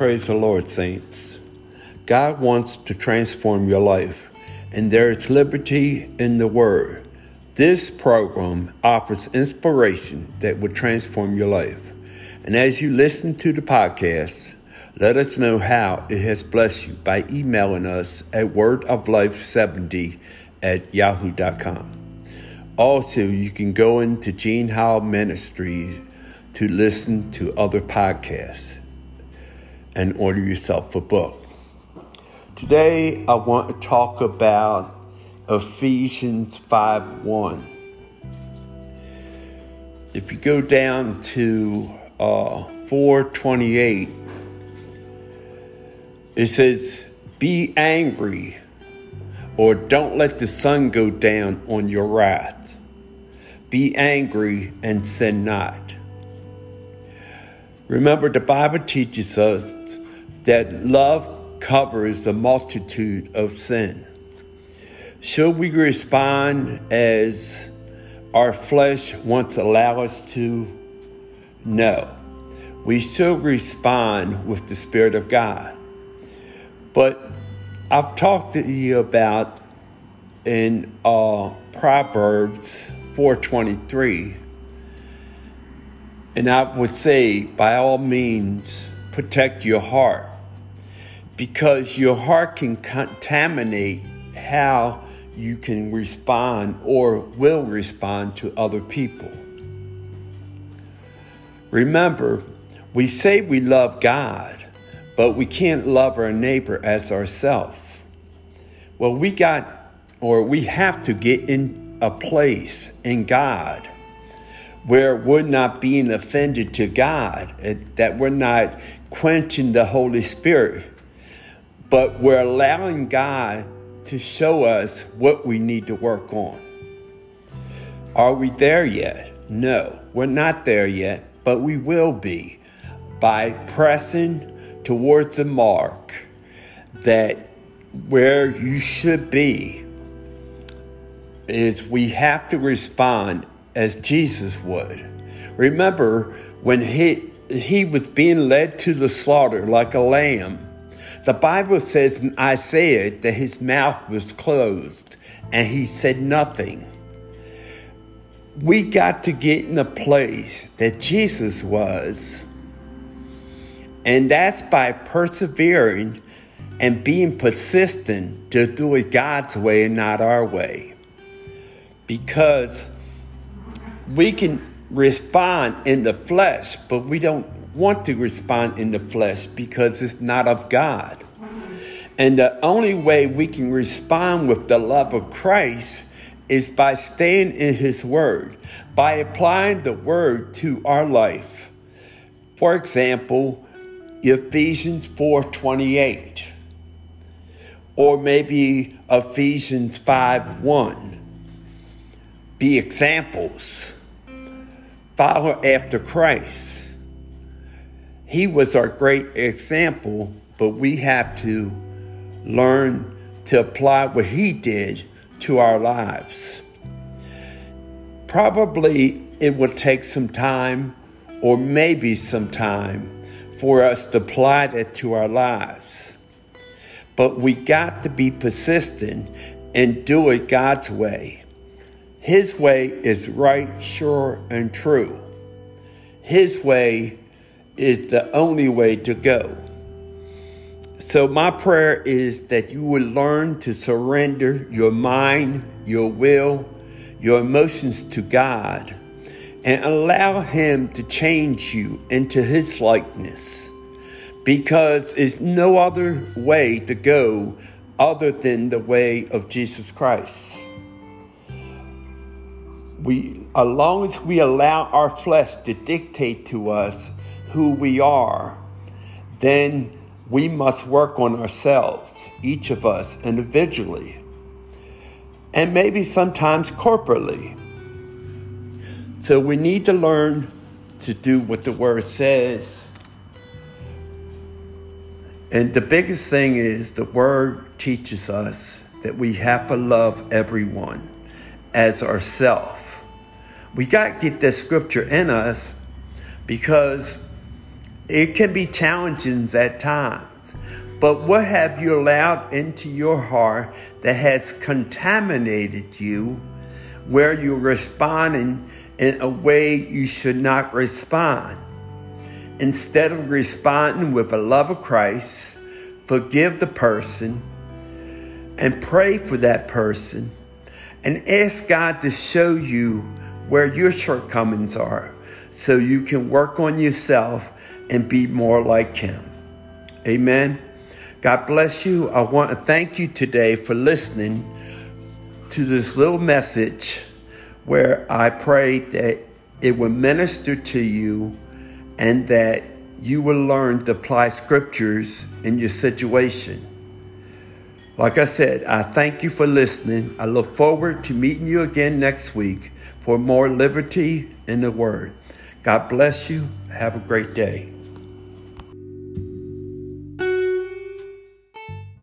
Praise the Lord, saints. God wants to transform your life, and there is liberty in the Word. This program offers inspiration that will transform your life. And as you listen to the podcast, let us know how it has blessed you by emailing us at wordoflife70 at yahoo.com. Also, you can go into Gene Howell Ministries to listen to other podcasts and order yourself a book. Today, I want to talk about Ephesians 5 1. If you go down to uh, 428, it says, Be angry, or don't let the sun go down on your wrath. Be angry and sin not. Remember, the Bible teaches us that love covers a multitude of sin. Should we respond as our flesh wants to allow us to? No. We should respond with the Spirit of God. But I've talked to you about in uh, Proverbs 423. And I would say, by all means, protect your heart because your heart can contaminate how you can respond or will respond to other people. Remember, we say we love God, but we can't love our neighbor as ourselves. Well, we got, or we have to get in a place in God where we're not being offended to God, uh, that we're not quenching the Holy Spirit, but we're allowing God to show us what we need to work on. Are we there yet? No, we're not there yet, but we will be by pressing towards the mark that where you should be is we have to respond as Jesus would. Remember when he he was being led to the slaughter like a lamb. The Bible says in Isaiah that his mouth was closed and he said nothing. We got to get in the place that Jesus was. And that's by persevering and being persistent to do it God's way and not our way because we can respond in the flesh, but we don't want to respond in the flesh because it's not of God. And the only way we can respond with the love of Christ is by staying in His Word, by applying the Word to our life. For example, Ephesians 4:28 or maybe Ephesians 5 1 be examples, follow after Christ. He was our great example, but we have to learn to apply what he did to our lives. Probably it will take some time, or maybe some time, for us to apply that to our lives. But we got to be persistent and do it God's way. His way is right, sure, and true. His way is the only way to go. So, my prayer is that you will learn to surrender your mind, your will, your emotions to God and allow Him to change you into His likeness. Because there's no other way to go other than the way of Jesus Christ we as long as we allow our flesh to dictate to us who we are, then we must work on ourselves, each of us individually, and maybe sometimes corporately. So we need to learn to do what the word says. And the biggest thing is the word teaches us that we have to love everyone as ourselves. We got to get this scripture in us because it can be challenging at times. But what have you allowed into your heart that has contaminated you where you're responding in a way you should not respond? Instead of responding with the love of Christ, forgive the person and pray for that person and ask God to show you where your shortcomings are so you can work on yourself and be more like Him. Amen. God bless you. I want to thank you today for listening to this little message where I pray that it will minister to you and that you will learn to apply scriptures in your situation. Like I said, I thank you for listening. I look forward to meeting you again next week for more liberty in the Word. God bless you. Have a great day.